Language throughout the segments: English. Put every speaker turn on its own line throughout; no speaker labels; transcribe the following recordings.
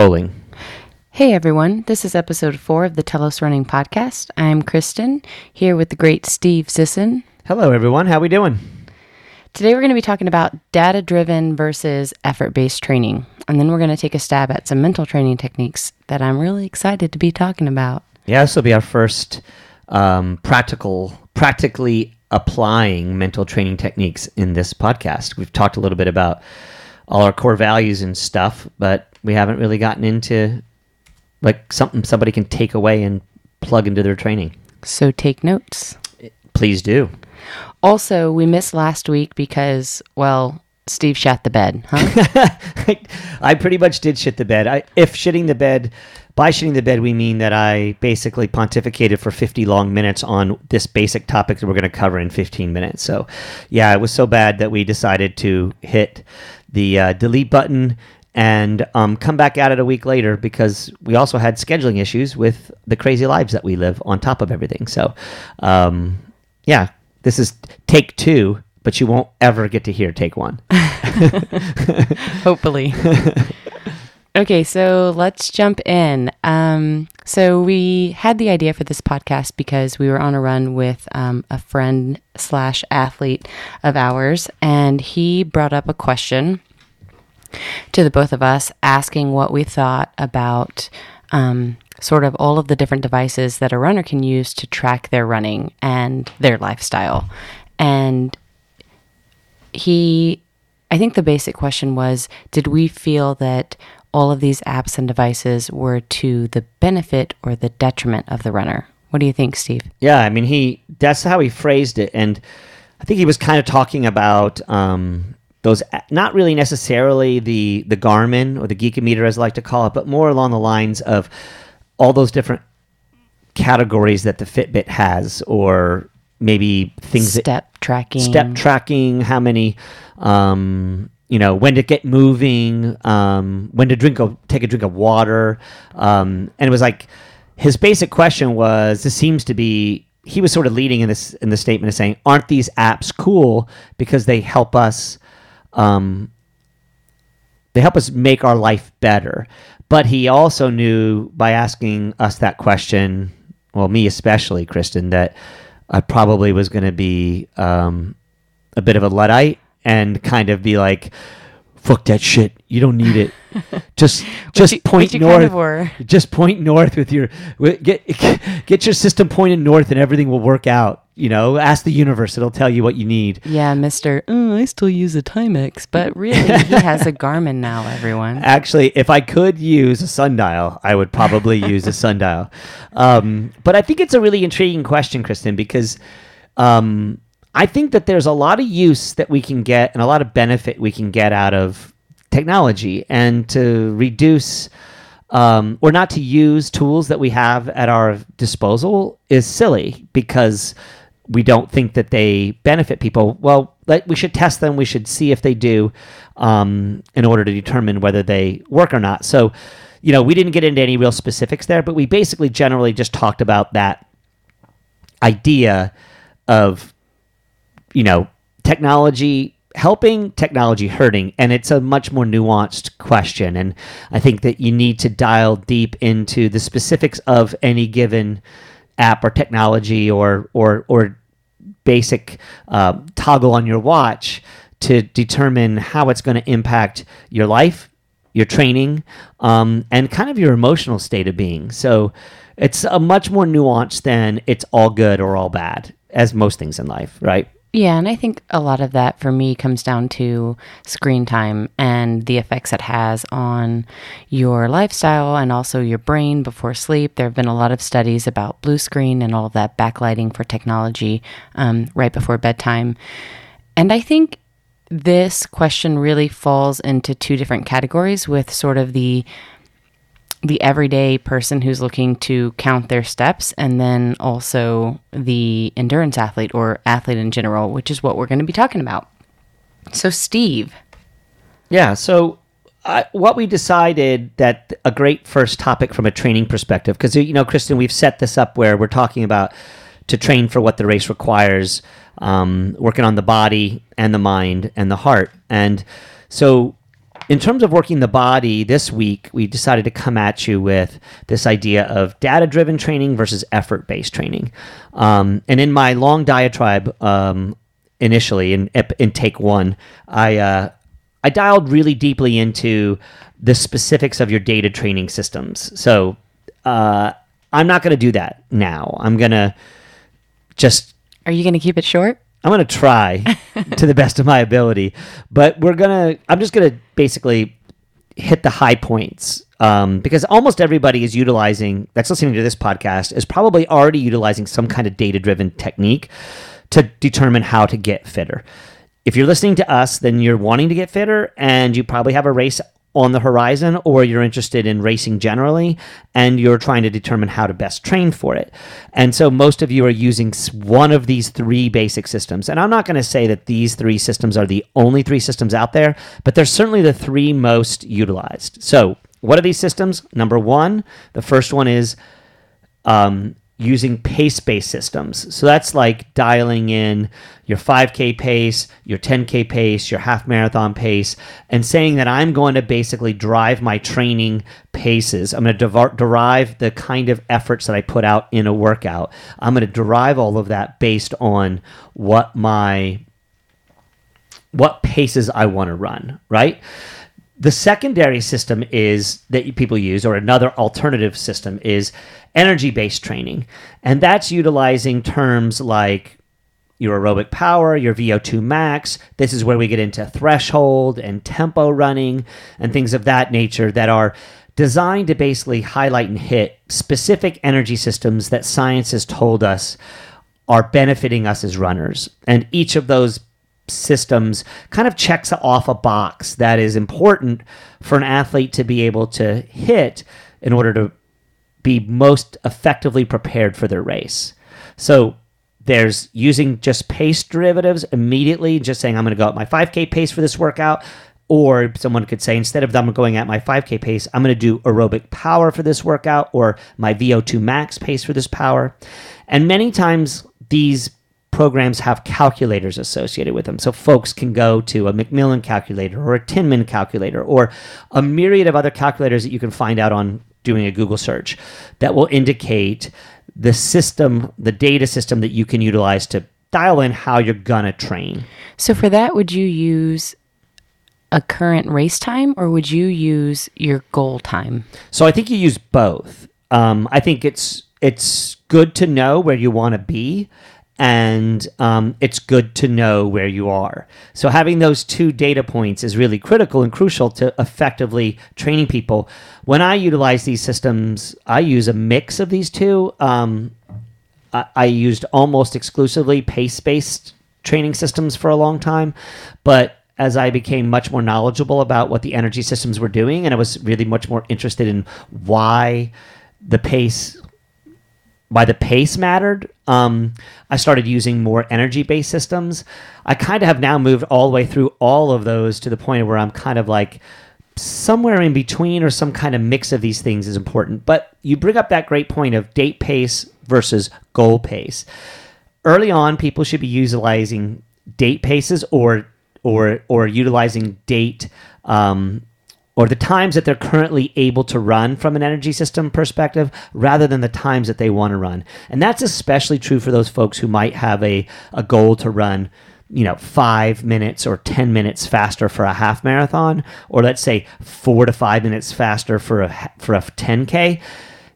Rolling.
Hey everyone, this is episode four of the Telos Running Podcast. I'm Kristen, here with the great Steve Sisson.
Hello, everyone. How we doing?
Today we're going to be talking about data driven versus effort based training. And then we're going to take a stab at some mental training techniques that I'm really excited to be talking about.
Yeah, this will be our first um, practical, practically applying mental training techniques in this podcast. We've talked a little bit about all our core values and stuff, but we haven't really gotten into like something somebody can take away and plug into their training.
So take notes.
Please do.
Also, we missed last week because, well, Steve shat the bed, huh?
I pretty much did shit the bed. I, if shitting the bed, by shitting the bed, we mean that I basically pontificated for 50 long minutes on this basic topic that we're going to cover in 15 minutes. So, yeah, it was so bad that we decided to hit the uh, delete button and um, come back at it a week later because we also had scheduling issues with the crazy lives that we live on top of everything. So, um, yeah, this is take two, but you won't ever get to hear take one.
Hopefully. okay, so let's jump in. Um, so we had the idea for this podcast because we were on a run with um, a friend slash athlete of ours, and he brought up a question to the both of us, asking what we thought about. Um, sort of all of the different devices that a runner can use to track their running and their lifestyle. And he, I think the basic question was Did we feel that all of these apps and devices were to the benefit or the detriment of the runner? What do you think, Steve?
Yeah, I mean, he that's how he phrased it. And I think he was kind of talking about. Um, those not really necessarily the the Garmin or the Geekometer as I like to call it, but more along the lines of all those different categories that the Fitbit has, or maybe things
step
that,
tracking,
step tracking, how many, um, you know, when to get moving, um, when to drink a take a drink of water, um, and it was like his basic question was: This seems to be he was sort of leading in this in the statement of saying, "Aren't these apps cool because they help us?" Um, they help us make our life better. But he also knew by asking us that question, well, me especially, Kristen, that I probably was going to be um, a bit of a luddite and kind of be like, "Fuck that shit! You don't need it. Just, just
you-
point north.
kind of.
Just point north with your get get your system pointed north, and everything will work out. You know, ask the universe; it'll tell you what you need."
Yeah, Mister. Oh, I still use a Timex, but really, he has a Garmin now. Everyone.
Actually, if I could use a sundial, I would probably use a sundial. Um, but I think it's a really intriguing question, Kristen, because um, I think that there's a lot of use that we can get and a lot of benefit we can get out of technology and to reduce um, or not to use tools that we have at our disposal is silly because we don't think that they benefit people. Well, like, we should test them. We should see if they do um, in order to determine whether they work or not. So, you know, we didn't get into any real specifics there, but we basically generally just talked about that idea of, you know, technology helping, technology hurting. And it's a much more nuanced question. And I think that you need to dial deep into the specifics of any given app or technology or, or, or basic uh, toggle on your watch to determine how it's going to impact your life, your training, um, and kind of your emotional state of being. So it's a much more nuanced than it's all good or all bad, as most things in life, right?
Yeah, and I think a lot of that for me comes down to screen time and the effects it has on your lifestyle and also your brain before sleep. There have been a lot of studies about blue screen and all that backlighting for technology um, right before bedtime. And I think this question really falls into two different categories with sort of the the everyday person who's looking to count their steps and then also the endurance athlete or athlete in general, which is what we're going to be talking about. So, Steve,
Yeah. So, what we decided that a great first topic from a training perspective, because you know, Kristen, we've set this up where we're talking about to train for what the race requires, um, working on the body and the mind and the heart, and so in terms of working the body this week, we decided to come at you with this idea of data driven training versus effort based training. Um, and in my long diatribe, um, initially in, in take one, I, uh, I dialed really deeply into the specifics of your data training systems. So uh, I'm not going to do that now. I'm going to just.
Are you going to keep it short?
I'm going to try to the best of my ability, but we're going to, I'm just going to basically hit the high points um, because almost everybody is utilizing, that's listening to this podcast, is probably already utilizing some kind of data driven technique to determine how to get fitter. If you're listening to us, then you're wanting to get fitter and you probably have a race on the horizon or you're interested in racing generally and you're trying to determine how to best train for it. And so most of you are using one of these three basic systems. And I'm not going to say that these three systems are the only three systems out there, but they're certainly the three most utilized. So, what are these systems? Number one, the first one is um, using pace based systems. So that's like dialing in your 5K pace, your 10K pace, your half marathon pace, and saying that I'm going to basically drive my training paces. I'm going to derive the kind of efforts that I put out in a workout. I'm going to derive all of that based on what my what paces I want to run, right? The secondary system is that people use, or another alternative system is energy based training. And that's utilizing terms like your aerobic power, your VO2 max. This is where we get into threshold and tempo running and things of that nature that are designed to basically highlight and hit specific energy systems that science has told us are benefiting us as runners. And each of those systems kind of checks off a box that is important for an athlete to be able to hit in order to be most effectively prepared for their race. So there's using just pace derivatives immediately, just saying, I'm going to go at my 5K pace for this workout. Or someone could say, instead of them going at my 5K pace, I'm going to do aerobic power for this workout or my VO2 max pace for this power. And many times these programs have calculators associated with them. So folks can go to a McMillan calculator or a Tinman calculator or a myriad of other calculators that you can find out on doing a Google search that will indicate the system, the data system that you can utilize to dial in how you're going to train.
So for that, would you use a current race time or would you use your goal time?
So I think you use both. Um, I think it's it's good to know where you want to be and um, it's good to know where you are. So having those two data points is really critical and crucial to effectively training people. When I utilize these systems, I use a mix of these two. Um, I, I used almost exclusively pace-based training systems for a long time, but as I became much more knowledgeable about what the energy systems were doing, and I was really much more interested in why the pace why the pace mattered. Um, I started using more energy based systems. I kind of have now moved all the way through all of those to the point where I'm kind of like somewhere in between or some kind of mix of these things is important. But you bring up that great point of date pace versus goal pace. Early on, people should be utilizing date paces or or or utilizing date um, or the times that they're currently able to run from an energy system perspective rather than the times that they want to run. And that's especially true for those folks who might have a, a goal to run, you know, five minutes or 10 minutes faster for a half marathon, or let's say four to five minutes faster for a, for a 10K.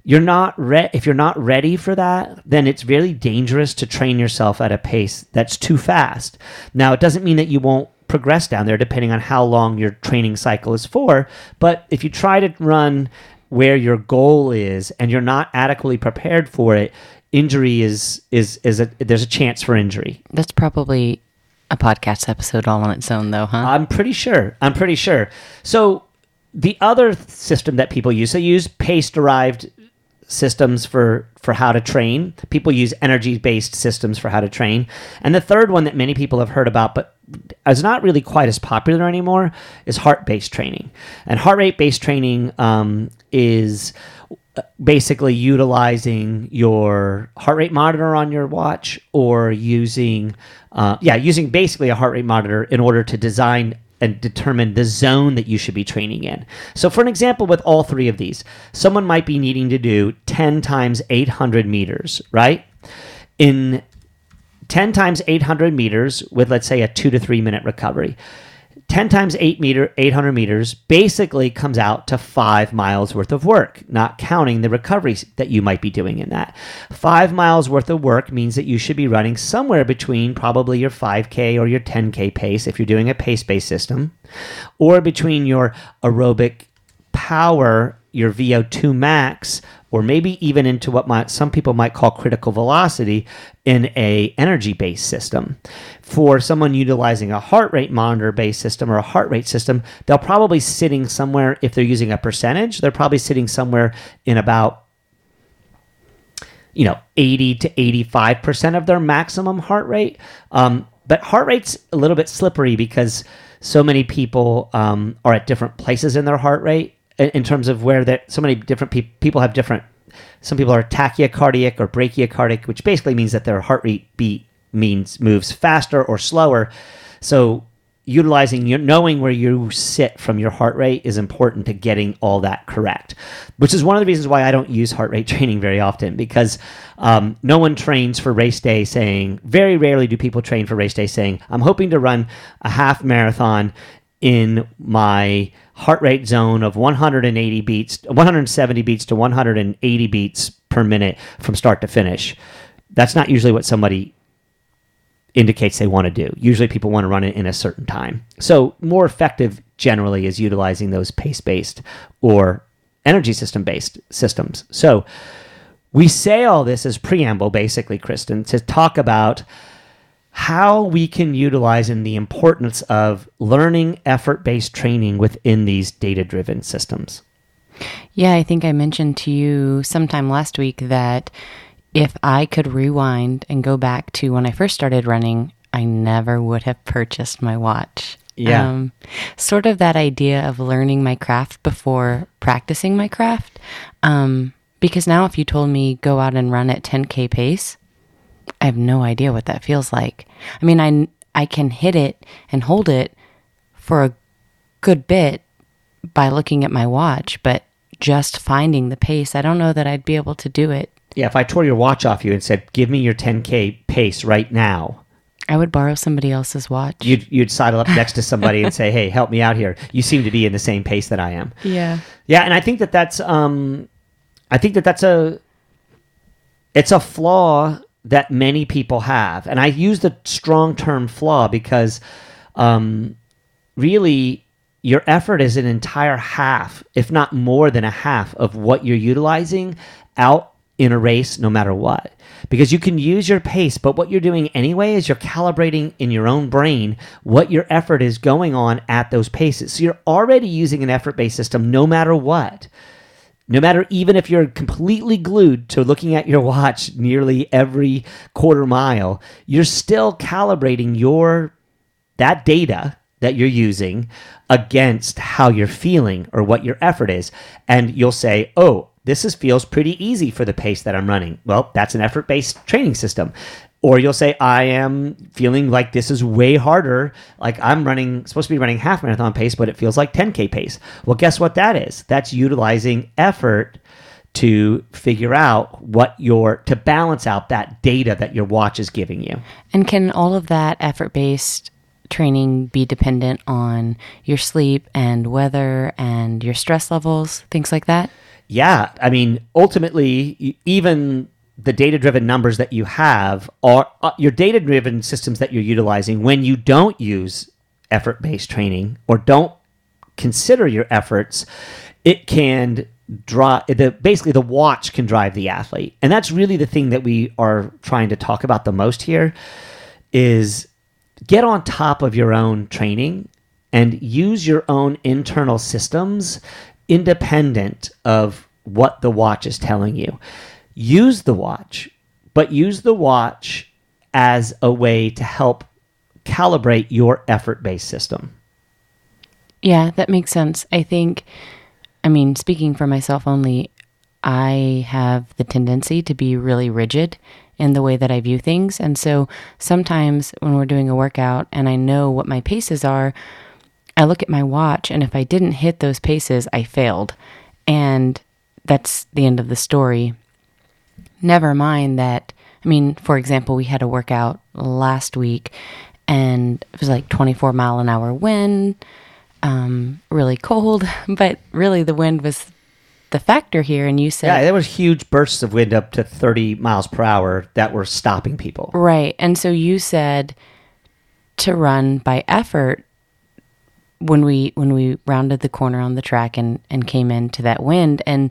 You're not re- if you're not ready for that, then it's really dangerous to train yourself at a pace that's too fast. Now, it doesn't mean that you won't progress down there depending on how long your training cycle is for. But if you try to run where your goal is and you're not adequately prepared for it, injury is is is a there's a chance for injury.
That's probably a podcast episode all on its own though, huh?
I'm pretty sure. I'm pretty sure. So the other system that people use, they use pace derived systems for for how to train. People use energy based systems for how to train. And the third one that many people have heard about but is not really quite as popular anymore is heart based training. And heart rate based training um, is basically utilizing your heart rate monitor on your watch or using uh, yeah using basically a heart rate monitor in order to design and determine the zone that you should be training in. So, for an example, with all three of these, someone might be needing to do 10 times 800 meters, right? In 10 times 800 meters with, let's say, a two to three minute recovery. 10 times 8 meter 800 meters basically comes out to 5 miles worth of work not counting the recoveries that you might be doing in that. 5 miles worth of work means that you should be running somewhere between probably your 5k or your 10k pace if you're doing a pace based system or between your aerobic power your VO2 max or maybe even into what some people might call critical velocity in a energy based system. For someone utilizing a heart rate monitor based system or a heart rate system, they'll probably sitting somewhere if they're using a percentage, they're probably sitting somewhere in about you know 80 to 85% of their maximum heart rate. Um, but heart rate's a little bit slippery because so many people um, are at different places in their heart rate in, terms of where that so many different pe- people have different. Some people are tachycardic or bradycardic, which basically means that their heart rate beat means moves faster or slower. So utilizing your knowing where you sit from your heart rate is important to getting all that correct which is one of the reasons why i don't use heart rate training very often because um, no one trains for race day saying very rarely do people train for race day saying i'm hoping to run a half marathon in my heart rate zone of 180 beats 170 beats to 180 beats per minute from start to finish that's not usually what somebody indicates they want to do. Usually people want to run it in a certain time. So more effective generally is utilizing those pace-based or energy system-based systems. So we say all this as preamble basically, Kristen, to talk about how we can utilize in the importance of learning effort-based training within these data-driven systems.
Yeah, I think I mentioned to you sometime last week that if I could rewind and go back to when I first started running, I never would have purchased my watch.
Yeah.
Um, sort of that idea of learning my craft before practicing my craft. Um, because now, if you told me go out and run at 10K pace, I have no idea what that feels like. I mean, I, I can hit it and hold it for a good bit by looking at my watch, but just finding the pace, I don't know that I'd be able to do it
Yeah, if I tore your watch off you and said, "Give me your 10k pace right now,"
I would borrow somebody else's watch.
you'd you'd sidle up next to somebody and say, "Hey, help me out here. You seem to be in the same pace that I am."
yeah.
Yeah, and I think that that's um, I think that that's a it's a flaw that many people have, and I use the strong term flaw because um, really your effort is an entire half, if not more than a half, of what you're utilizing out in a race, no matter what. Because you can use your pace, but what you're doing anyway is you're calibrating in your own brain what your effort is going on at those paces. So you're already using an effort based system no matter what. No matter even if you're completely glued to looking at your watch nearly every quarter mile, you're still calibrating your that data that you're using against how you're feeling or what your effort is. And you'll say, oh, this is, feels pretty easy for the pace that I'm running. Well, that's an effort based training system. Or you'll say, I am feeling like this is way harder. Like I'm running, supposed to be running half marathon pace, but it feels like 10K pace. Well, guess what that is? That's utilizing effort to figure out what your, to balance out that data that your watch is giving you.
And can all of that effort based training be dependent on your sleep and weather and your stress levels, things like that?
Yeah, I mean, ultimately, even the data-driven numbers that you have are uh, your data-driven systems that you're utilizing when you don't use effort-based training or don't consider your efforts. It can draw the basically the watch can drive the athlete, and that's really the thing that we are trying to talk about the most here. Is get on top of your own training and use your own internal systems independent of what the watch is telling you. Use the watch, but use the watch as a way to help calibrate your effort based system.
Yeah, that makes sense. I think, I mean, speaking for myself only, I have the tendency to be really rigid in the way that I view things. And so sometimes when we're doing a workout and I know what my paces are, I look at my watch, and if I didn't hit those paces, I failed. And that's the end of the story. Never mind that. I mean, for example, we had a workout last week, and it was like 24 mile an hour wind, um, really cold, but really the wind was the factor here. And you said,
Yeah, there was huge bursts of wind up to 30 miles per hour that were stopping people.
right. And so you said to run by effort when we when we rounded the corner on the track and and came into that wind and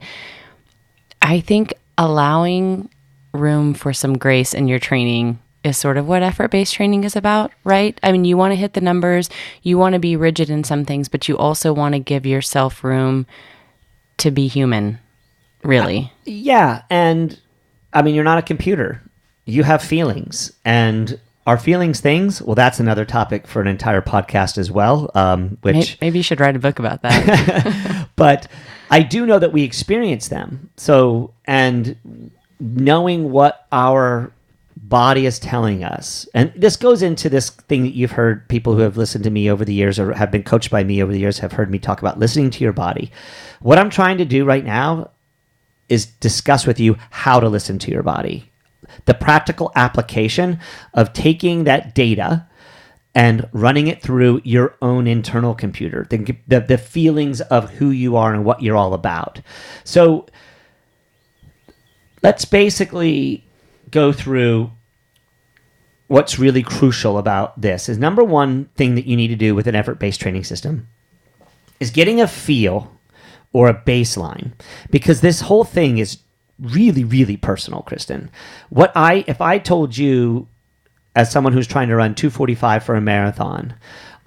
I think allowing room for some grace in your training is sort of what effort based training is about, right? I mean, you want to hit the numbers, you want to be rigid in some things, but you also want to give yourself room to be human, really.
Yeah, and I mean, you're not a computer. You have feelings, and are feelings things? Well, that's another topic for an entire podcast as well. Um, which,
Maybe you should write a book about that.
but I do know that we experience them. So, and knowing what our body is telling us, and this goes into this thing that you've heard people who have listened to me over the years or have been coached by me over the years have heard me talk about listening to your body. What I'm trying to do right now is discuss with you how to listen to your body. The practical application of taking that data and running it through your own internal computer, the, the, the feelings of who you are and what you're all about. So let's basically go through what's really crucial about this is number one thing that you need to do with an effort-based training system is getting a feel or a baseline because this whole thing is really really personal kristen what i if i told you as someone who's trying to run 245 for a marathon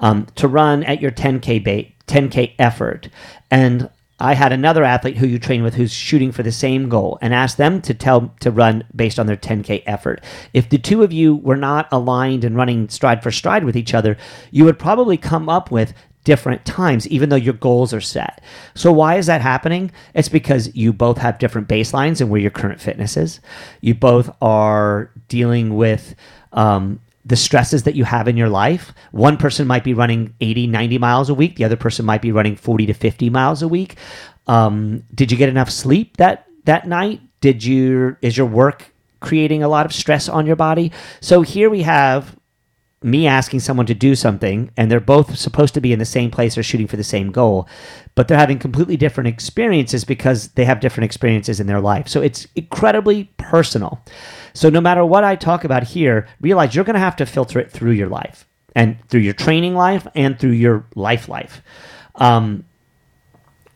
um, to run at your 10k bait 10k effort. And i had another athlete who you train with who's shooting for the same goal and asked them to tell to run based on their 10k effort. If the two of you were not aligned and running stride for stride with each other you would probably come up with different times, even though your goals are set. So, why is that happening? It's because you both have different baselines and where your current fitness is. You both are dealing with um, the stresses that you have in your life. One person might be running 80, 90 miles a week, the other person might be running 40 to 50 miles a week. Um, did you get enough sleep that, that night? Did you, is your work creating a lot of stress on your body? So, here we have me asking someone to do something and they're both supposed to be in the same place or shooting for the same goal but they're having completely different experiences because they have different experiences in their life. So it's incredibly personal. So no matter what i talk about here realize you're going to have to filter it through your life and through your training life and through your life life. Um,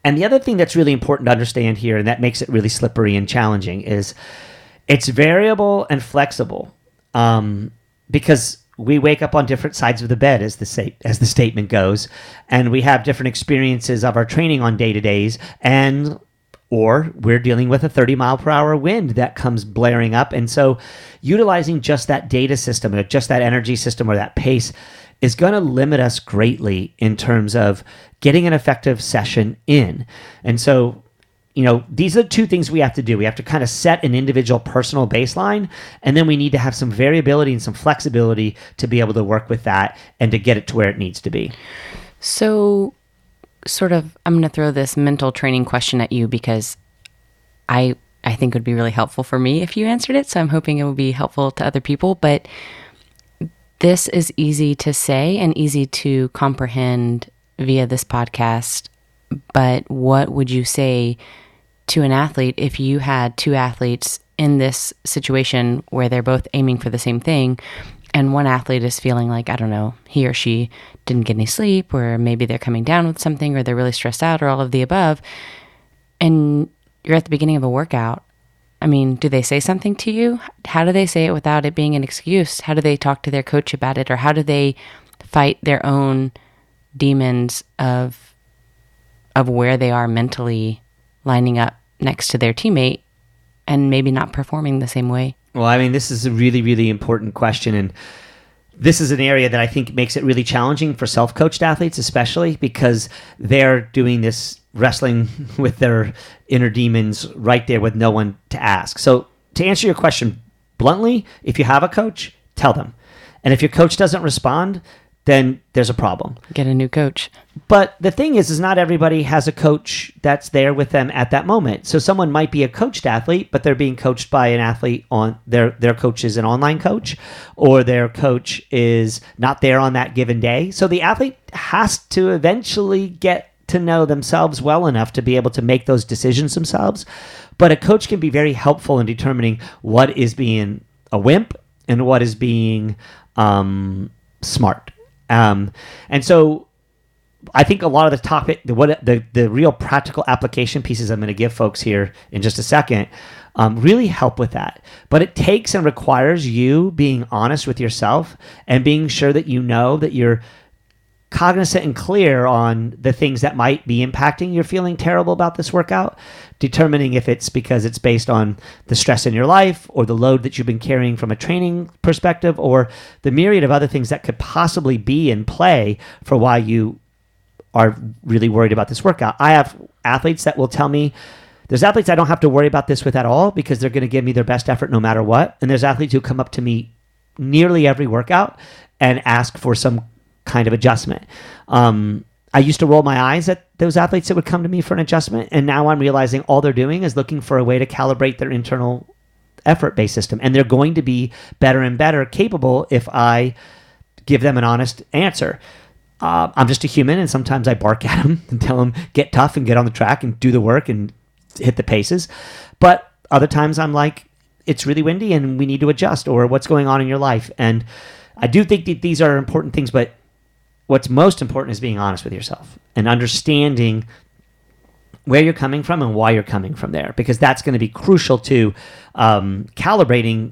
and the other thing that's really important to understand here and that makes it really slippery and challenging is it's variable and flexible um, because we wake up on different sides of the bed as the as the statement goes and we have different experiences of our training on day to days and or we're dealing with a 30 mile per hour wind that comes blaring up and so utilizing just that data system or just that energy system or that pace is going to limit us greatly in terms of getting an effective session in. And so you know, these are the two things we have to do. We have to kind of set an individual personal baseline, and then we need to have some variability and some flexibility to be able to work with that and to get it to where it needs to be.
So, sort of, I'm going to throw this mental training question at you because I I think it would be really helpful for me if you answered it. So I'm hoping it will be helpful to other people. But this is easy to say and easy to comprehend via this podcast. But what would you say to an athlete if you had two athletes in this situation where they're both aiming for the same thing and one athlete is feeling like I don't know he or she didn't get any sleep or maybe they're coming down with something or they're really stressed out or all of the above and you're at the beginning of a workout I mean do they say something to you? How do they say it without it being an excuse? How do they talk to their coach about it? Or how do they fight their own demons of of where they are mentally lining up next to their teammate and maybe not performing the same way
Well, I mean, this is a really, really important question. And this is an area that I think makes it really challenging for self coached athletes, especially because they're doing this wrestling with their inner demons right there with no one to ask. So, to answer your question bluntly, if you have a coach, tell them. And if your coach doesn't respond, then there's a problem.
Get a new coach.
But the thing is, is not everybody has a coach that's there with them at that moment. So someone might be a coached athlete, but they're being coached by an athlete on their their coach is an online coach, or their coach is not there on that given day. So the athlete has to eventually get to know themselves well enough to be able to make those decisions themselves. But a coach can be very helpful in determining what is being a wimp and what is being um, smart. Um, and so I think a lot of the topic, the what the the real practical application pieces I'm going to give folks here in just a second, um, really help with that. But it takes and requires you being honest with yourself and being sure that you know that you're cognizant and clear on the things that might be impacting you're feeling terrible about this workout determining if it's because it's based on the stress in your life or the load that you've been carrying from a training perspective or the myriad of other things that could possibly be in play for why you are really worried about this workout. I have athletes that will tell me there's athletes i don't have to worry about this with at all because they're going to give me their best effort no matter what. And there's athletes who come up to me nearly every workout and ask for some kind of adjustment. Um, I used to roll my eyes at those athletes that would come to me for an adjustment, and now I'm realizing all they're doing is looking for a way to calibrate their internal effort based system, and they're going to be better and better capable if I give them an honest answer. Uh, I'm just a human, and sometimes I bark at them and tell them get tough and get on the track and do the work and hit the paces. But other times I'm like, it's really windy and we need to adjust, or what's going on in your life. And I do think that these are important things, but what's most important is being honest with yourself and understanding where you're coming from and why you're coming from there, because that's going to be crucial to um, calibrating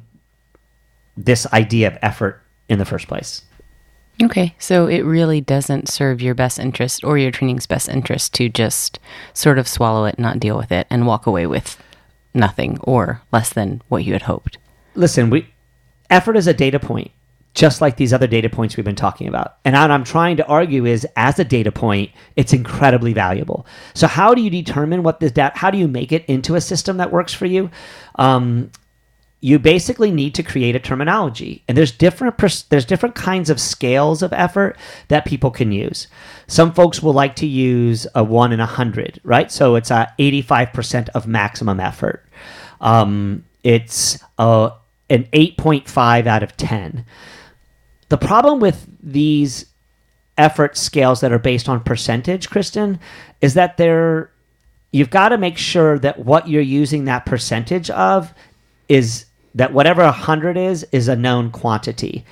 this idea of effort in the first place.
Okay, so it really doesn't serve your best interest or your training's best interest to just sort of swallow it, not deal with it, and walk away with nothing or less than what you had hoped.
Listen, we effort is a data point just like these other data points we've been talking about. And what I'm trying to argue is as a data point, it's incredibly valuable. So how do you determine what this data, how do you make it into a system that works for you? Um, you basically need to create a terminology and there's different pers- there's different kinds of scales of effort that people can use some folks will like to use a 1 in a 100 right so it's a 85% of maximum effort um, it's a, an 8.5 out of 10 the problem with these effort scales that are based on percentage, Kristen, is that they're you've got to make sure that what you're using that percentage of is that whatever 100 is is a known quantity.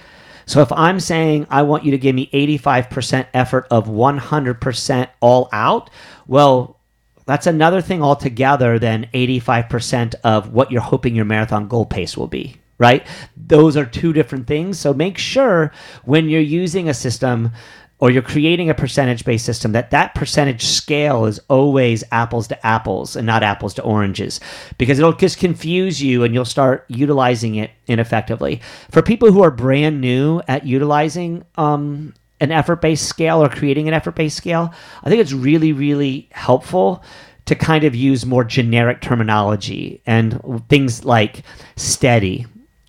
So if I'm saying I want you to give me 85% effort of 100% all out, well, that's another thing altogether than 85% of what you're hoping your marathon goal pace will be right? Those are two different things. So make sure when you're using a system or you're creating a percentage based system that that percentage scale is always apples to apples and not apples to oranges because it'll just confuse you and you'll start utilizing it ineffectively for people who are brand new at utilizing um, an effort based scale or creating an effort based scale i think it's really really helpful to kind of use more generic terminology and things like steady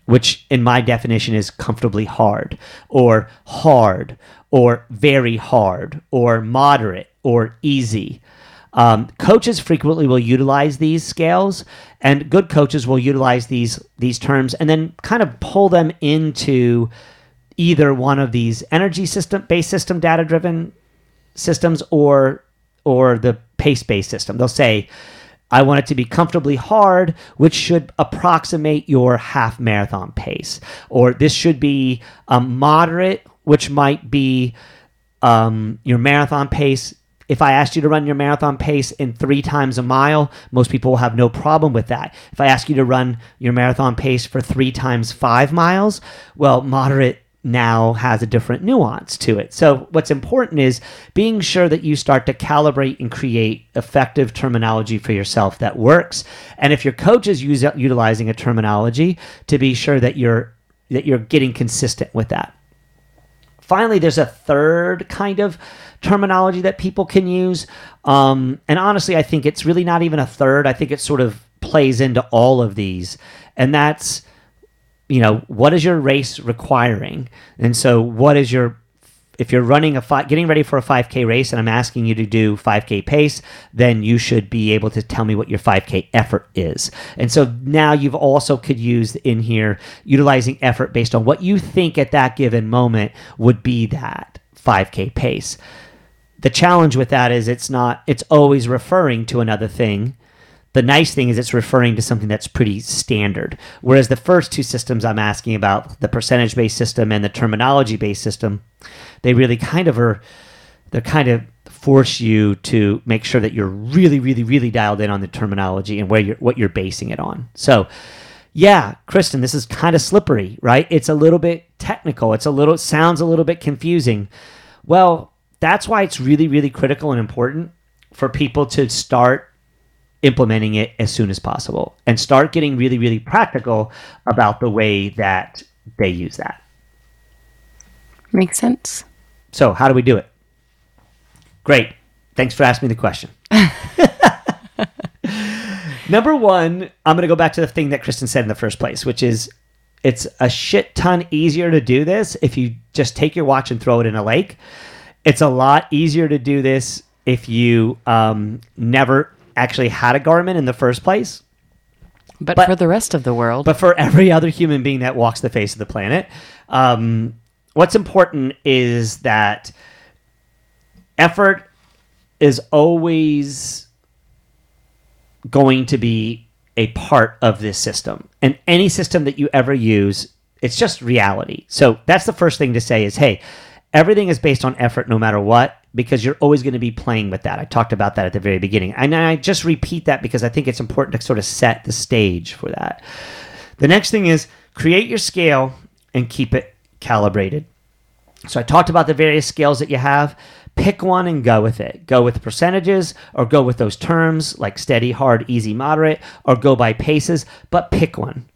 which in my definition is comfortably hard, or hard, or very hard, or moderate, or easy. Um, coaches frequently will utilize these scales, and good coaches will utilize these these terms and then kind of pull them into either one of these energy system based system data driven systems or or the pace based system. They'll say I want it to be comfortably hard, which should approximate your half marathon pace. Or this should be um, moderate, which might be um, your marathon pace. If I asked you to run your marathon pace in three times a mile, most people will have no problem with that. If I ask you to run your marathon pace for three times five miles, well, moderate now has a different nuance to it. So, what's important is being sure that you start to calibrate and create effective terminology for yourself that works. And if your coach is use, utilizing a terminology, to be sure that you're that you're getting consistent with that. Finally, there's a third kind of terminology that people can use. Um, and honestly, I think it's really not even a third. I think it sort of plays into all of these. And that's you know, what is your race requiring? And so, what is your if you're running a fi- getting ready for a 5k race and i'm asking you to do 5k pace then you should be able to tell me what your 5k effort is and so now you've also could use in here utilizing effort based on what you think at that given moment would be that 5k pace the challenge with that is it's not it's always referring to another thing the nice thing is it's referring to something that's pretty standard. Whereas the first two systems I'm asking about, the percentage based system and the terminology based system, they really kind of are, they're kind of force you to make sure that you're really, really, really dialed in on the terminology and where you're, what you're basing it on. So, yeah, Kristen, this is kind of slippery, right? It's a little bit technical. It's a little, it sounds a little bit confusing. Well, that's why it's really, really critical and important for people to start implementing it as soon as possible and start getting really, really practical about the way that they use that.
Makes sense.
So, how do we do it? Great. Thanks for asking me the question. Number one, I'm going to go back to the thing that Kristen said in the first place, which is it's a shit ton easier to do this if you just take your watch and throw it in a lake. It's a lot easier to do this if you um, never actually had a Garmin in the first place.
But,
But-
for the rest of the world,
But for every other human being that walks the face of the planet, um, what's important is that effort is always going to be a part of this system. And any system that you ever use, it's just reality. So that's the first thing to say is, hey, everything is based on effort no matter what because you're always going to be playing with that. I talked about that at the very beginning. And I just repeat that because I think it's important to sort of set the stage for that. The next thing is create your scale and keep it calibrated. So I talked about the various scales that you have. Pick one and go with it. Go with percentages or go with those terms like steady, hard, easy, moderate, or go by paces, but pick one.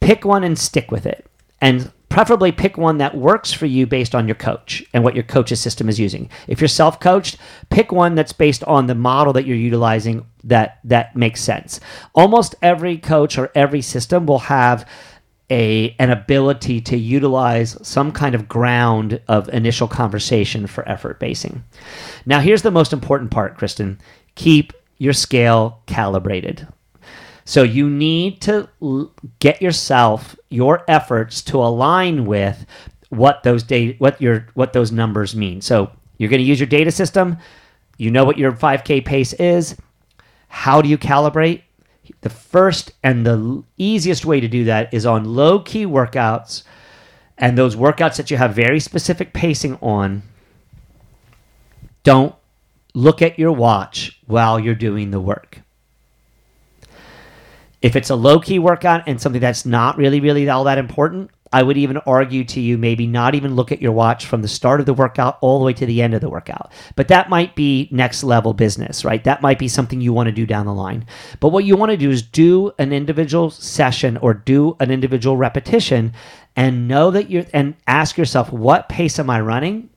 Pick one and stick with it. And preferably pick one that works for you based on your coach and what your coach's system is using. If you're self-coached, pick one that's based on the model that you're utilizing that that makes sense. Almost every coach or every system will have a an ability to utilize some kind of ground of initial conversation for effort basing. Now here's the most important part, Kristen. Keep your scale calibrated. So you need to get yourself your efforts to align with what those data what your what those numbers mean. So you're going to use your data system. You know what your 5k pace is. How do you calibrate? The first and the easiest way to do that is on low key workouts and those workouts that you have very specific pacing on. Don't look at your watch while you're doing the work. If it's a low key workout and something that's not really, really all that important, I would even argue to you maybe not even look at your watch from the start of the workout all the way to the end of the workout. But that might be next level business, right? That might be something you want to do down the line. But what you want to do is do an individual session or do an individual repetition and know that you're, and ask yourself, what pace am I running?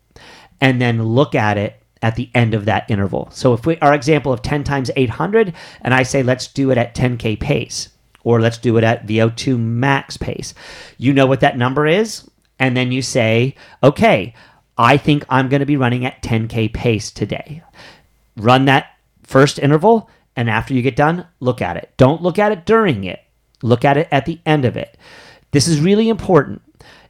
And then look at it at the end of that interval. So if we our example of 10 times 800 and I say let's do it at 10k pace or let's do it at VO2 max pace. You know what that number is and then you say, "Okay, I think I'm going to be running at 10k pace today." Run that first interval and after you get done, look at it. Don't look at it during it. Look at it at the end of it. This is really important.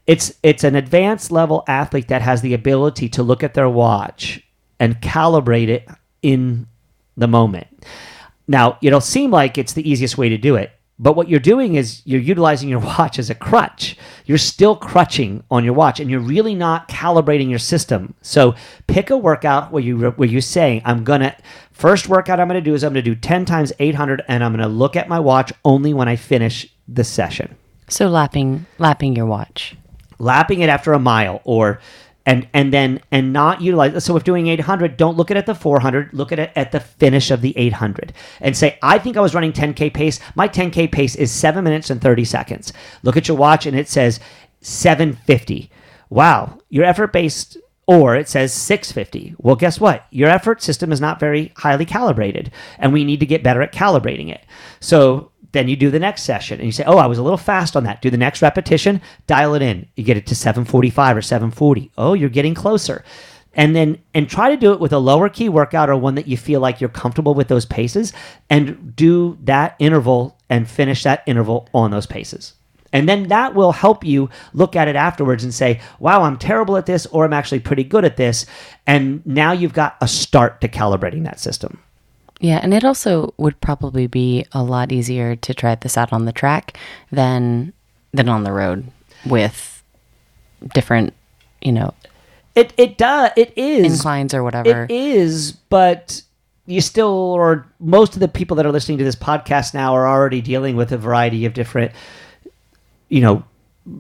It's it's an advanced level athlete that has the ability to look at their watch and calibrate it in the moment. Now, it'll seem like it's the easiest way to do it, but what you're doing is you're utilizing your watch as a crutch. You're still crutching on your watch and you're really not calibrating your system. So, pick a workout where you where you say, I'm going to first workout I'm going to do is I'm going to do 10 times 800 and I'm going to look at my watch only when I finish the session
so lapping lapping your watch.
lapping it after a mile or and and then and not utilize so if doing 800 don't look at it at the 400 look at it at the finish of the 800 and say i think i was running 10k pace. My 10k pace is 7 minutes and 30 seconds. Look at your watch and it says 750 wow your effort based or it says 650 well guess what? Your effort system is not very highly calibrated and we need to get better at calibrating it. So then you do the next session and you say, "Oh, I was a little fast on that." Do the next repetition, dial it in. You get it to 745 or 740. Oh, you're getting closer. And then and try to do it with a lower key workout or one that you feel like you're comfortable with those paces and do that interval and finish that interval on those paces. And then that will help you look at it afterwards and say, wow, I'm terrible at this, or I'm actually pretty good at this. And now you've got a start to calibrating that system.
Yeah, and it also would probably be a lot easier to try this out on the track than than on the road with different, you know,
It it does it is
inclines or whatever.
It is, but you still or most of the people that are listening to this podcast now are already dealing with a variety of different you know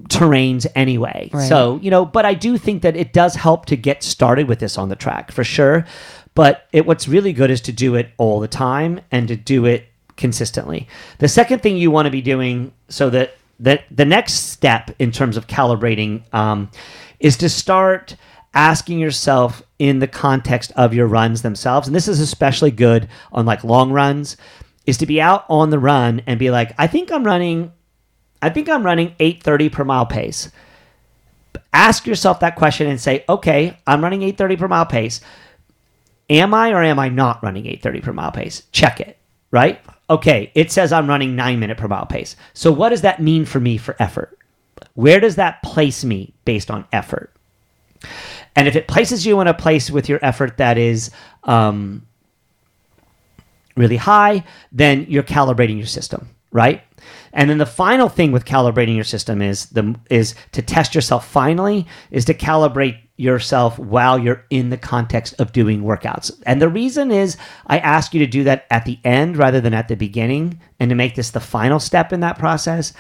terrains anyway.
Right.
So, you know, but I do think that it does help to get started with this on the track for sure. But it what's really good is to do it all the time and to do it consistently. The second thing you want to be doing so that that the next step in terms of calibrating um, is to start asking yourself in the context of your runs themselves and this is especially good on like long runs is to be out on the run and be like i think i'm running i think i'm running 830 per mile pace ask yourself that question and say okay i'm running 830 per mile pace am I or am I not running 830 per mile pace? Check it, right? Okay, it says I'm running nine minute per mile pace. So what does that mean for me for effort? Where does that place me based on effort? And if it places you in a place with your effort that is um, really high, then you're calibrating your system, right? And then the final thing with calibrating your system is the is to test yourself finally is to calibrate yourself while you're in the context of doing workouts. And the reason is I ask you to do that at the end rather than at the beginning and to make this the final step in that process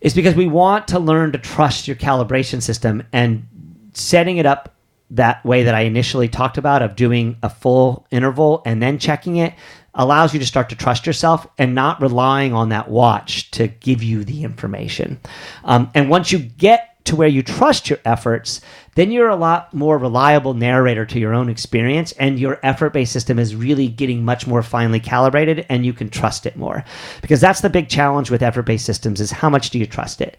is because we want to learn to trust your calibration system and setting it up that way that I initially talked about of doing a full interval and then checking it allows you to start to trust yourself and not relying on that watch to give you the information. Um, and once you get to where you trust your efforts, then you're a lot more reliable narrator to your own experience, and your effort based system is really getting much more finely calibrated, and you can trust it more. Because that's the big challenge with effort based systems: is how much do you trust it?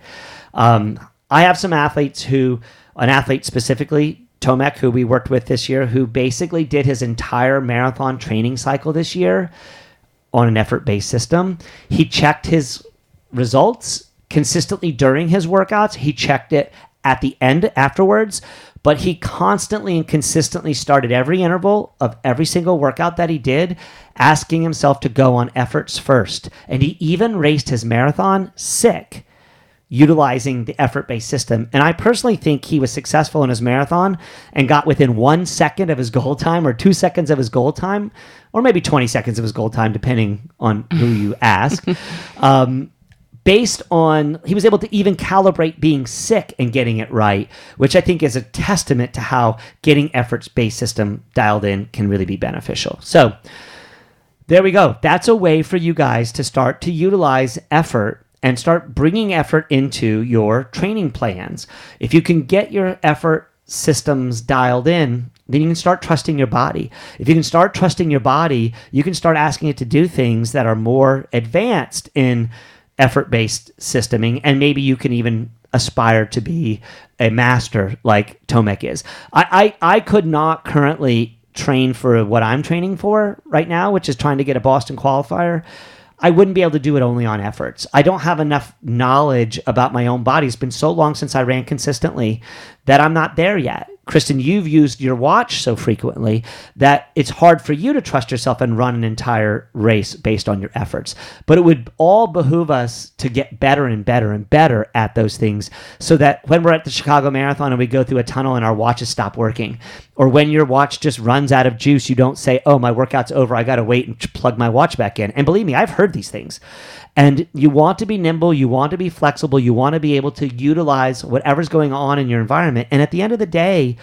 Um, I have some athletes who, an athlete specifically, Tomek, who we worked with this year, who basically did his entire marathon training cycle this year on an effort based system. He checked his results consistently during his workouts. He checked it at the end afterwards, but he constantly and consistently started every interval of every single workout that he did, asking himself to go on efforts first. And he even raced his marathon sick utilizing the effort based system. And I personally think he was successful in his marathon and got within one second of his goal time or two seconds of his goal time, or maybe 20 seconds of his goal time, depending on who you ask. Um, based on, he was able to even calibrate being sick and getting it right, which I think is a testament to how getting efforts based system dialed in can really be beneficial. So, there we go. That's a way for you guys to start to utilize effort and start bringing effort into your training plans. If you can get your effort systems dialed in, then you can start trusting your body. If you can start trusting your body, you can start asking it to do things that are more advanced in effort based systeming, and maybe you can even aspire to be a master like Tomek is. I, I, I could not currently train for what I'm training for right now, which is trying to get a Boston qualifier. I wouldn't be able to do it only on efforts. I don't have enough knowledge about my own body. It's been so long since I ran consistently that I'm not there yet. Kristen, you've used your watch so frequently that it's hard for you to trust yourself and run an entire race based on your efforts. But it would all behoove us to get better and better and better at those things so that when we're at the Chicago Marathon and we go through a tunnel and our watches stop working, or when your watch just runs out of juice, you don't say, Oh, my workout's over. I got to wait and plug my watch back in. And believe me, I've heard these things. And you want to be nimble, you want to be flexible, you want to be able to utilize whatever's going on in your environment. And at the end of the day,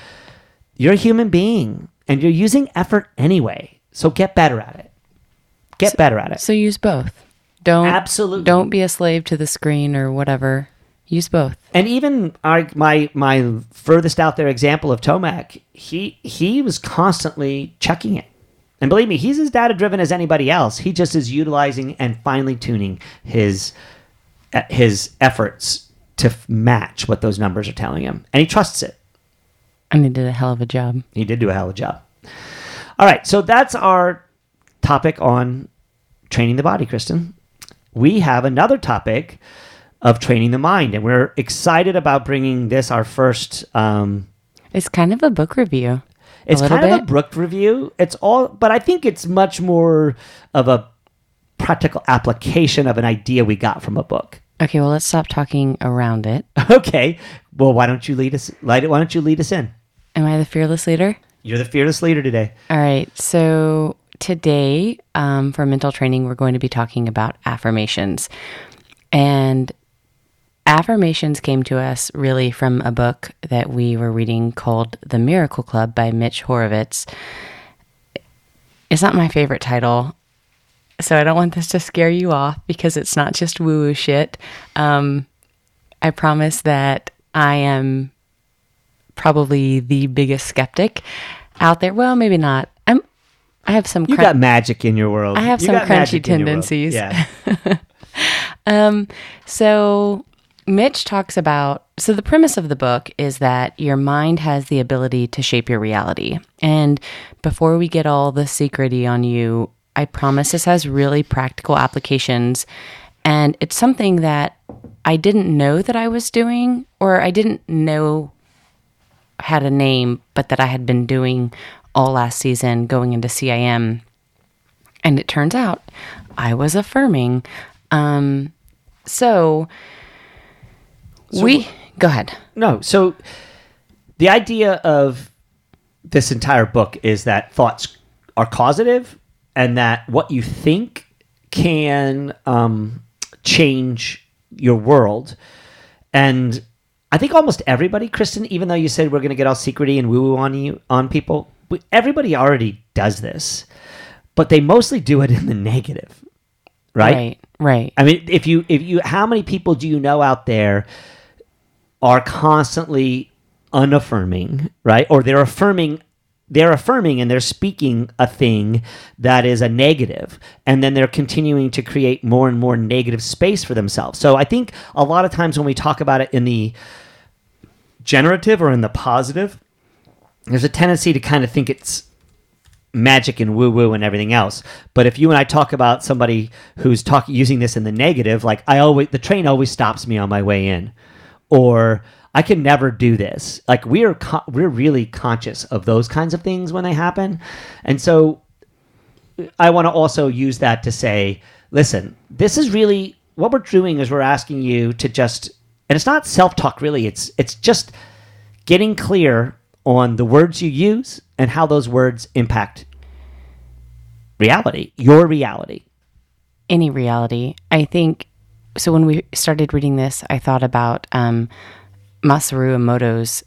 you're a human being and you're using effort anyway. So get better at it. Get better at it.
So use both. Don't
Absolutely.
don't be a slave to the screen or whatever. Use both.
And even our, my my furthest out there example of Tomek, he he was constantly checking it. And believe me, he's as data driven as anybody else. He just is utilizing and finely tuning his uh, his efforts to match what those numbers are telling him, and he trusts it.
And he did a hell of a job.
He did do a hell of a job. All right, so that's our topic on training the body, Kristen. We have another topic of training the mind, and we're excited about bringing this our first. Um,
It's kind of a book review.
it's kind of a book review. It's all, but I think it's much more of a practical application of an idea we got from a book.
Okay, well, let's stop talking around it.
Okay, well, why don't you lead us? Light, it? why don't you lead us in?
Am I the fearless leader?
You're the fearless leader today.
All right. So today, um, for mental training, we're going to be talking about affirmations. And affirmations came to us really from a book that we were reading called The Miracle Club by Mitch Horowitz. It's not my favorite title. So I don't want this to scare you off because it's not just woo woo shit. Um, I promise that I am probably the biggest skeptic out there. Well, maybe not. I'm. I have some.
You got magic in your world.
I have
You
some crunchy
magic in your world.
tendencies.
Yeah. um.
So, Mitch talks about so the premise of the book is that your mind has the ability to shape your reality. And before we get all the secrety on you, I promise this has really practical applications. And it's something that I didn't know that I was doing, or I didn't know had a name, but that I had been doing all last season going into CIM. And it turns out I was affirming. Um, so, we go ahead.
No. So the idea of this entire book is that thoughts are causative and that what you think can um, change your world. And I think almost everybody, Kristen, even though you said we're going to get all secrety and woo woo on you on people, everybody already does this, but they mostly do it in the negative, right?
Right. Right.
I mean, if you if you how many people do you know out there are constantly unaffirming, right? Or they're affirming they're affirming and they're speaking a thing that is a negative and then they're continuing to create more and more negative space for themselves. So I think a lot of times when we talk about it in the generative or in the positive, there's a tendency to kind of think it's magic and woo woo and everything else. But if you and I talk about somebody who's talking using this in the negative, like I always the train always stops me on my way in, or I can never do this. Like we're co- we're really conscious of those kinds of things when they happen, and so I want to also use that to say, listen, this is really what we're doing is we're asking you to just, and it's not self talk really. It's it's just getting clear on the words you use and how those words impact reality, your reality.
Any reality. I think so. When we started reading this, I thought about um, Masaru Emoto's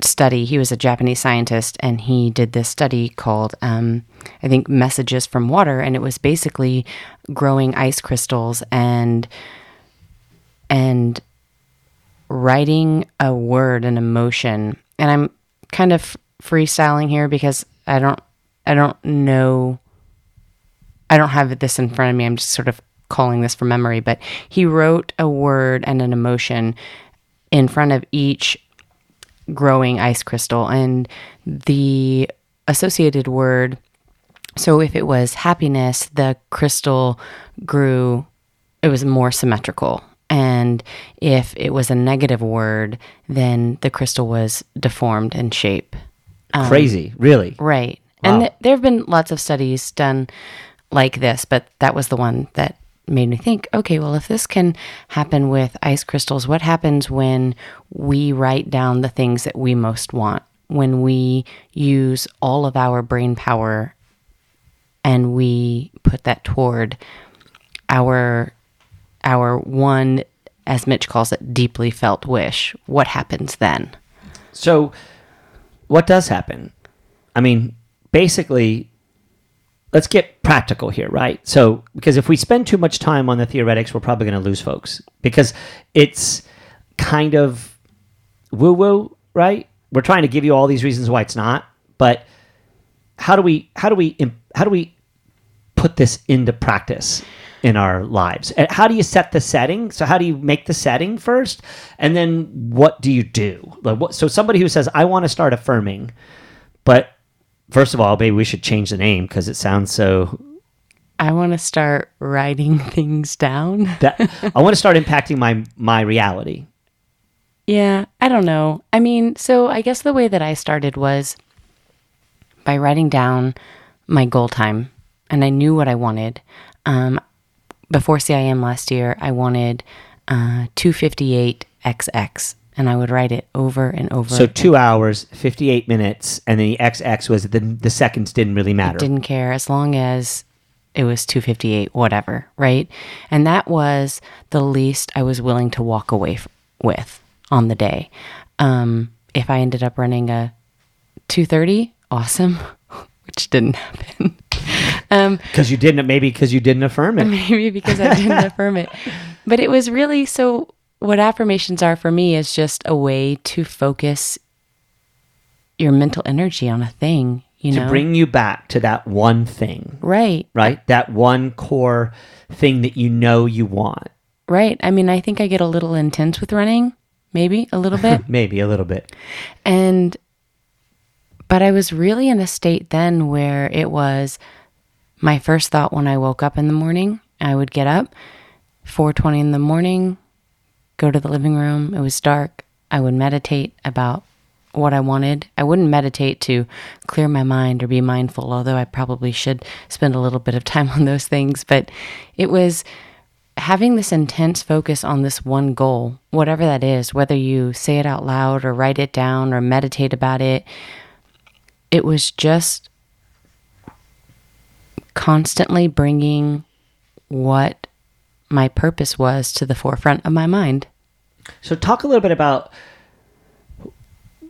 study. He was a Japanese scientist, and he did this study called, um, I think, Messages from Water, and it was basically growing ice crystals and and writing a word, an emotion. And I'm kind of freestyling here because I don't, I don't know. I don't have this in front of me. I'm just sort of calling this from memory. But he wrote a word and an emotion in front of each growing ice crystal and the associated word so if it was happiness the crystal grew it was more symmetrical and if it was a negative word then the crystal was deformed in shape um,
Crazy, really.
right
Wow.
and th- there have been lots of studies done like this but that was the one that made me think okay well if this can happen with ice crystals what happens when we write down the things that we most want when we use all of our brain power and we put that toward our our one as Mitch calls it deeply felt wish what happens then
So, what does happen? I mean, basically, let's get practical here, right? So, because if we spend too much time on the theoretics, we're probably going to lose folks because it's kind of woo woo, right? We're trying to give you all these reasons why it's not, but how do we how do we how do we put this into practice in our lives? And how do you set the setting? So how do you make the setting first, and then what do you do? Like what, so somebody who says I want to start affirming, but first of all, maybe we should change the name because it sounds so
I want to start writing things down.
that I want to start impacting my my reality.
Yeah, I don't know. I mean, so I guess the way that I started was by writing down my goal time, and I knew what I wanted. Um, before CIM last year, I wanted uh, 258 XX, and I would write it over and over.
So two hours, fifty eight minutes, and then the XX was the the seconds didn't really matter.
didn't care as long as it was 258 whatever right and that was the least i was willing to walk away f- with on the day um, if i ended up running a 230 awesome which didn't happen um,
Because you didn't maybe because you didn't affirm it.
maybe because i didn't affirm it but it was really so what affirmations are for me is just a way to focus your mental energy on a thing you know.
to
know
bring you back to that one thing,
right
right? That one core thing that you know you want.
Right. I mean, I think I get a little intense with running, maybe a little bit.
Maybe a little bit.
and, but I was really in a state then where it was my first thought when I woke up in the morning. I would get up, 4:20 in the morning, go to the living room. It was dark. I would meditate about what I wanted. I wouldn't meditate to clear my mind or be mindful, although I probably should spend a little bit of time on those things. But it was having this intense focus on this one goal, whatever that is, whether you say it out loud or write it down or meditate about it, it was just constantly bringing what my purpose was to the forefront of my mind.
So talk a little bit about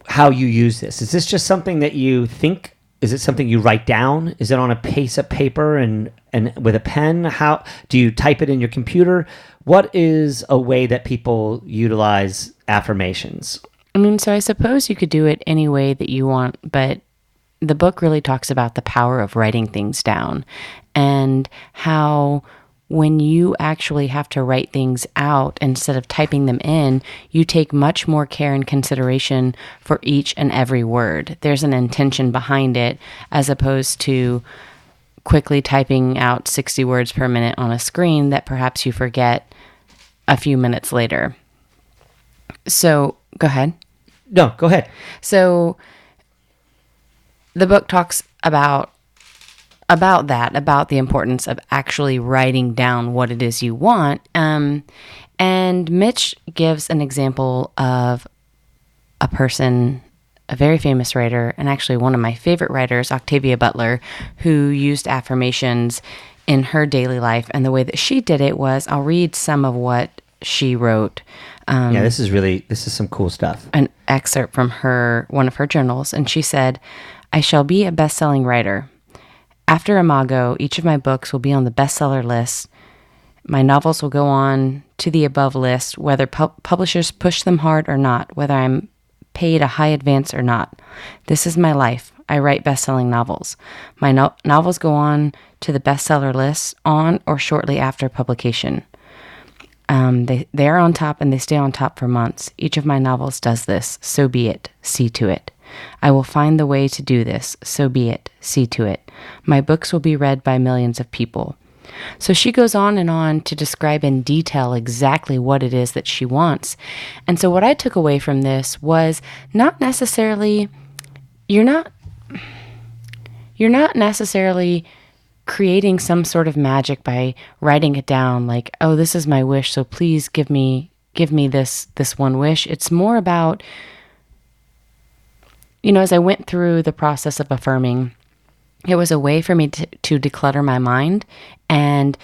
how you use this. Is this just something that you think? Is it something you write down? Is it on a piece of paper and and with a pen? How do you type it in your computer? What is a way that people utilize affirmations?
I mean, so I suppose you could do it any way that you want, but the book really talks about the power of writing things down and how when you actually have to write things out instead of typing them in, you take much more care and consideration for each and every word. There's an intention behind it as opposed to quickly typing out 60 words per minute on a screen that perhaps you forget a few minutes later. So, go ahead.
No, go ahead.
So the book talks about about that, about the importance of actually writing down what it is you want. Um, and Mitch gives an example of a person, a very famous writer, and actually one of my favorite writers, Octavia Butler, who used affirmations in her daily life. And the way that she did it was I'll read some of what she wrote. Um,
Yeah, this is really this is some cool stuff.
an excerpt from her one of her journals and she said i shall be a best-selling writer after imago each of my books will be on the bestseller list my novels will go on to the above list whether pu- publishers push them hard or not whether i'm paid a high advance or not this is my life i write best-selling novels my no- novels go on to the bestseller list on or shortly after publication um, they, they are on top and they stay on top for months. Each of my novels does this. So be it. See to it. I will find the way to do this. So be it. See to it. My books will be read by millions of people. So she goes on and on to describe in detail exactly what it is that she wants. And so what I took away from this was not necessarily, you're not, you're not necessarily creating some sort of magic by writing it down like oh this is my wish so please give me give me this this one wish it's more about you know as i went through the process of affirming it was a way for me to, to declutter my mind and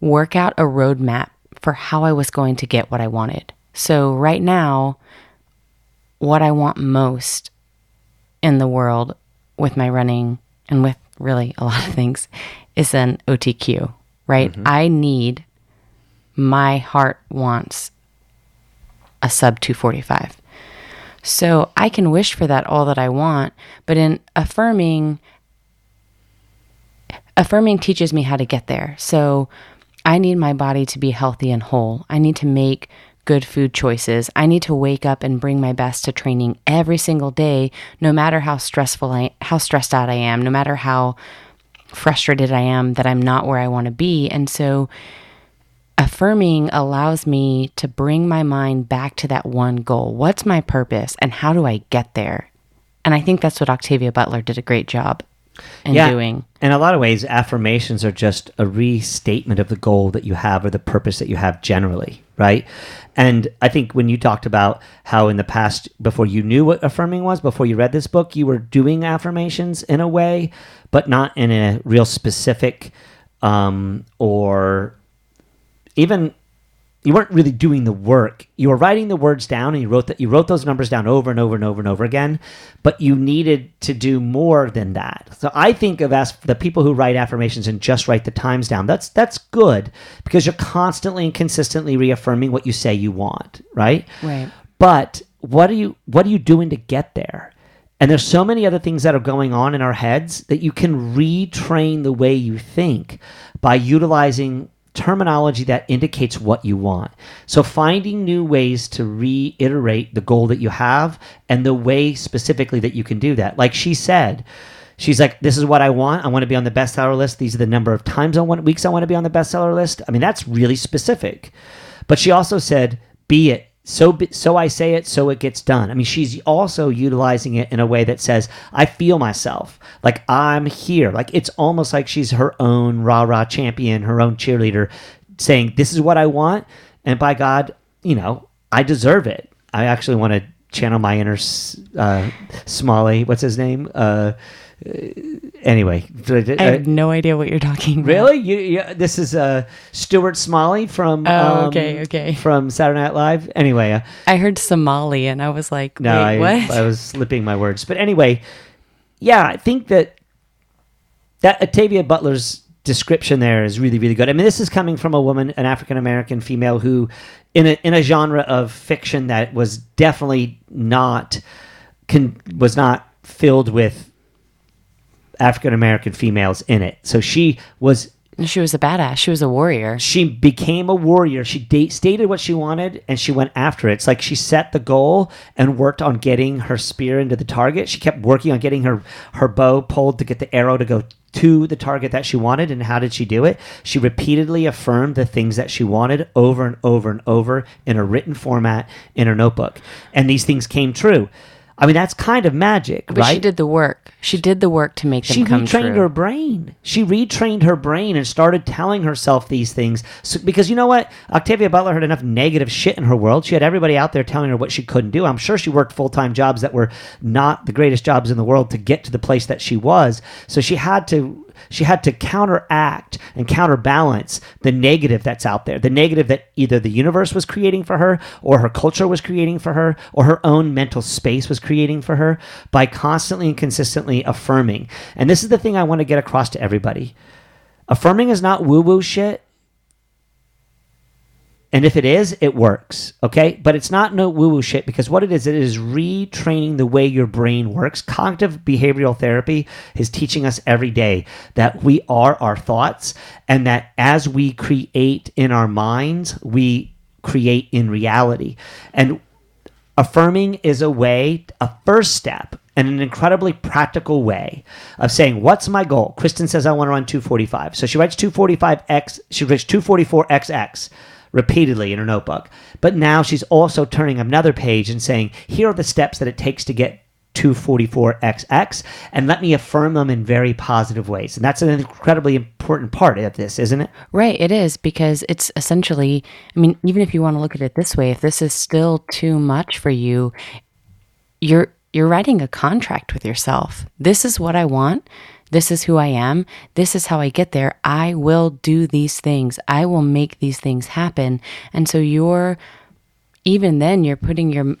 work out a roadmap for how i was going to get what i wanted so right now what i want most in the world with my running and with really a lot of things is an OTQ, right? Mm-hmm. I need, my heart wants a sub 245. So I can wish for that all that I want, but in affirming affirming teaches me how to get there. So I need my body to be healthy and whole. I need to make good food choices. I need to wake up and bring my best to training every single day, no matter how stressful I how stressed out I am, no matter how frustrated I am that I'm not where I want to be. And so affirming allows me to bring my mind back to that one goal. What's my purpose and how do I get there? And I think that's what Octavia Butler did a great job in
Yeah.
doing.
In a lot of ways, affirmations are just a restatement of the goal that you have or the purpose that you have generally, right? And I think when you talked about how in the past, before you knew what affirming was, before you read this book, you were doing affirmations in a way, but not in a real specific um, or even you weren't really doing the work. You were writing the words down, and you wrote that you wrote those numbers down over and over and over and over again. But you needed to do more than that. So I think of as the people who write affirmations and just write the times down. That's that's good because you're constantly and consistently reaffirming what you say you want, right?
Right.
But what are you what are you doing to get there? And there's so many other things that are going on in our heads that you can retrain the way you think by utilizing terminology that indicates what you want. So finding new ways to reiterate the goal that you have and the way specifically that you can do that. Like she said, she's like, "This is what I want. I want to be on the bestseller list. These are the number of times I want weeks I want to be on the bestseller list." I mean, that's really specific. But she also said, "Be it." So, so I say it, so it gets done. I mean, she's also utilizing it in a way that says, I feel myself. Like I'm here. Like it's almost like she's her own rah rah champion, her own cheerleader, saying, This is what I want. And by God, you know, I deserve it. I actually want to channel my inner uh, Smalley. What's his name? Uh, anyway,
I have no idea what you're talking about.
Really? You, you this is uh Stuart Smalley from
Oh,
um,
okay, okay.
from Saturday Night Live. Anyway, uh,
I heard Somali and I was like,
no,
wait,
I,
what?
I was slipping my words. But anyway, yeah, I think that that Octavia Butler's description there is really, really good. I mean, this is coming from a woman, an African American female who, in a in a genre of fiction that was definitely not can was not filled with African American females in it. So she was
she was a badass. She was a warrior.
she became a warrior. She stated what she wanted and she went after it. It's like she set the goal and worked on getting her spear into the target. She kept working on getting her her bow pulled to get the arrow to go to the target that she wanted. And how did she do it? She repeatedly affirmed the things that she wanted over and over and over in a written format in her notebook. And these things came true. I mean, that's kind of magic,
But
right?
she did the work. She did the work to make them
she
come
retrained her brain. She retrained her brain and started telling herself these things. So, because you know what? Octavia Butler had enough negative shit in her world. She had everybody out there telling her what she couldn't do. I'm sure she worked full time jobs that were not the greatest jobs in the world to get to the place that she was. So she had to she had to counteract and counterbalance the negative that's out there the negative that either the universe was creating for her or her culture was creating for her or her own mental space was creating for her by constantly and consistently affirming. And this is the thing i want to get across to everybody. Affirming is not woo woo shit and if it is, it works. Okay. But it's not no woo woo shit because what it is, it is retraining the way your brain works. Cognitive behavioral therapy is teaching us every day that we are our thoughts and that as we create in our minds, we create in reality. And affirming is a way, a first step, and an incredibly practical way of saying, What's my goal? Kristen says, I want to run 245. So she writes 245x, she writes 244xx repeatedly in her notebook. But now she's also turning another page and saying, Here are the steps that it takes to get 244xx, and let me affirm them in very positive ways. And that's an incredibly important part of this, isn't it?
Right, it is because it's essentially, I mean, even if you want to look at it this way, if this is still too much for you, you're you're writing a contract with yourself. This is what I want. This is who I am. This is how I get there. I will do these things. I will make these things happen. And so you're even then you're putting your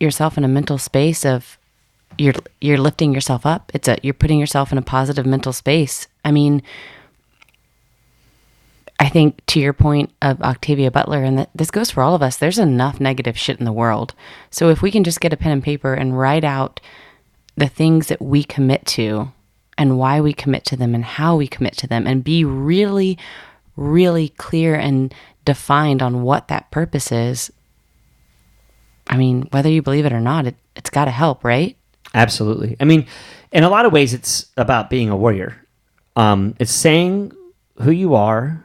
yourself in a mental space of you're you're lifting yourself up. It's a you're putting yourself in a positive mental space. I mean, I think to your point of Octavia Butler, and that this goes for all of us, there's enough negative shit in the world. So if we can just get a pen and paper and write out the things that we commit to, and why we commit to them and how we commit to them and be really, really clear and defined on what that purpose is, I mean, whether you believe it or not, it, it's got to help, right?
Absolutely. I mean, in a lot of ways, it's about being a warrior. Um, it's saying who you are,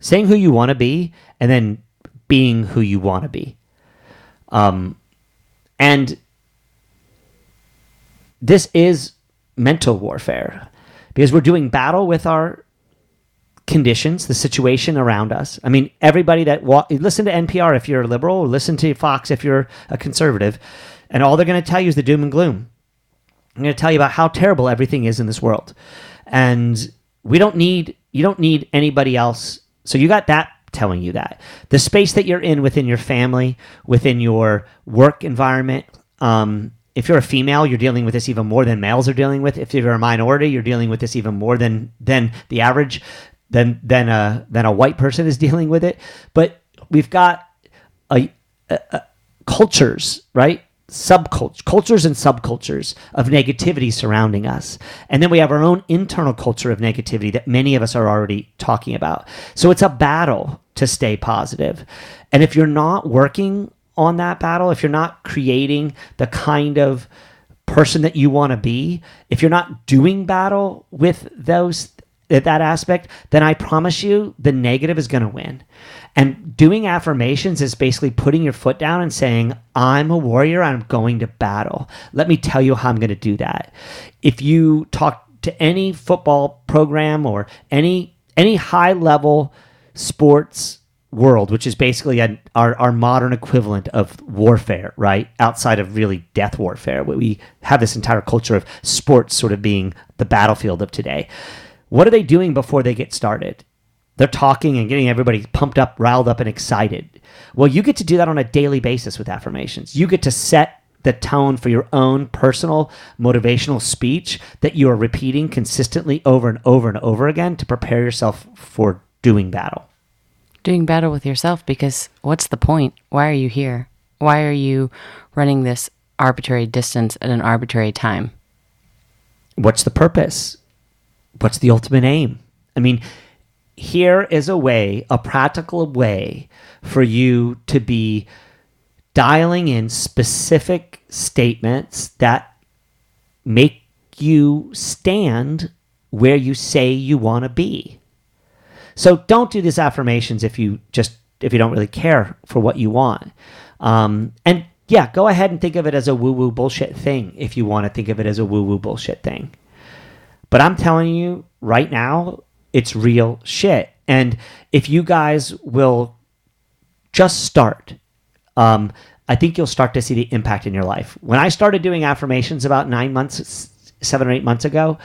saying who you want to be, and then being who you want to be. Um, and this is mental warfare because we're doing battle with our conditions, the situation around us. I mean, everybody that wa- listen to NPR if you're a liberal, listen to Fox if you're a conservative, and all they're going to tell you is the doom and gloom. I'm going to tell you about how terrible everything is in this world, and we don't need you don't need anybody else. So you got that telling you that the space that you're in within your family, within your work environment. Um, if you're a female, you're dealing with this even more than males are dealing with. If you're a minority, you're dealing with this even more than than the average than than a than a white person is dealing with it. But we've got a, a, a cultures, right? Subcultures, cultures and subcultures of negativity surrounding us. And then we have our own internal culture of negativity that many of us are already talking about. So it's a battle to stay positive. And if you're not working on that battle, if you're not creating the kind of person that you want to be, if you're not doing battle with those that aspect, then I promise you the negative is going to win. And doing affirmations is basically putting your foot down and saying, I'm a warrior, I'm going to battle. Let me tell you how I'm going to do that. If you talk to any football program or any any high level sports world, which is basically our, our modern equivalent of warfare, right? Outside of really death warfare, we have this entire culture of sports sort of being the battlefield of today. What are they doing before they get started? They're talking and getting everybody pumped up, riled up, and excited. Well, you get to do that on a daily basis with affirmations. You get to set the tone for your own personal motivational speech that you are repeating consistently over and over and over again to prepare yourself for doing battle.
Doing battle with yourself because what's the point? Why are you here? Why are you running this arbitrary distance at an arbitrary time?
What's the purpose? What's the ultimate aim? I mean, here is a way, a practical way for you to be dialing in specific statements that make you stand where you say you want to be. So don't do these affirmations if you just if you don't really care for what you want. Um, and yeah, go ahead and think of it as a woo woo bullshit thing if you want to think of it as a woo woo bullshit thing. But I'm telling you right now, it's real shit. And if you guys will just start, um, I think you'll start to see the impact in your life. When I started doing affirmations about nine months, seven or eight months ago,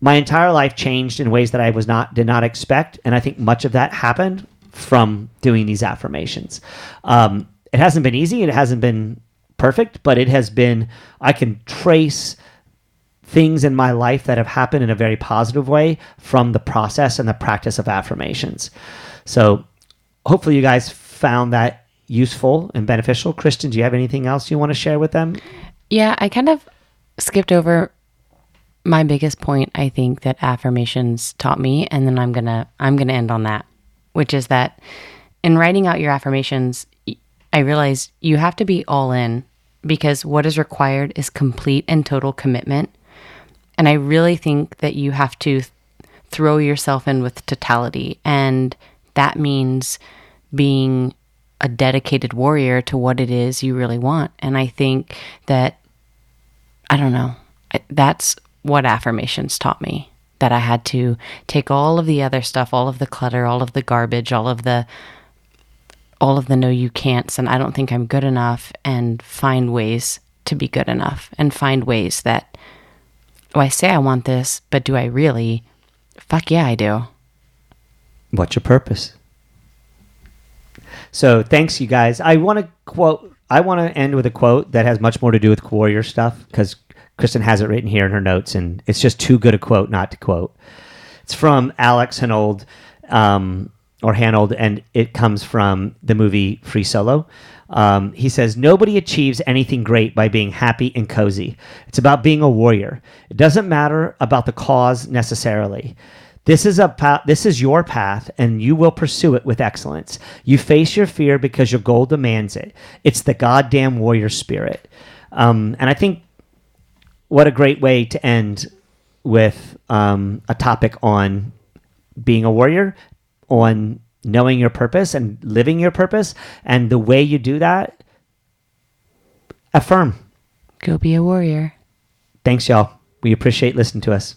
my entire life changed in ways that I was not did not expect, and I think much of that happened from doing these affirmations. Um, it hasn't been easy. It hasn't been perfect, but it has been. I can trace things in my life that have happened in a very positive way from the process and the practice of affirmations. So hopefully you guys found that useful and beneficial. Kristen, do you have anything else you want to share with them?
Yeah, I kind of skipped over my biggest point I think that affirmations taught me and then I'm going to I'm going to end on that, which is that in writing out your affirmations, I realized you have to be all in because what is required is complete and total commitment and I really think that you have to th- throw yourself in with totality. And that means being a dedicated warrior to what it is you really want. And I think that, I don't know, that's what affirmations taught me. That I had to take all of the other stuff, all of the clutter, all of the garbage, all of the all of the no you can'ts and I don't think I'm good enough and find ways to be good enough and find ways that oh, I say I want this, but do I really? Fuck yeah, I do.
What's your purpose? So thanks, you guys. I want to quote. I want to end with a quote that has much more to do with warrior stuff because Kristen has it written here in her notes, and it's just too good a quote not to quote. It's from Alex Honnold, um, or Honnold, and it comes from the movie Free Solo. Um, he says, Nobody achieves anything great by being happy and cozy. It's about being a warrior. It doesn't matter about the cause necessarily. This is a this is your path, and you will pursue it with excellence. You face your fear because your goal demands it. It's the goddamn warrior spirit. Um, and I think what a great way to end with um, a topic on being a warrior, on knowing your purpose and living your purpose. And the way you do that, affirm.
Go be a warrior.
Thanks, y'all. We appreciate listening to us.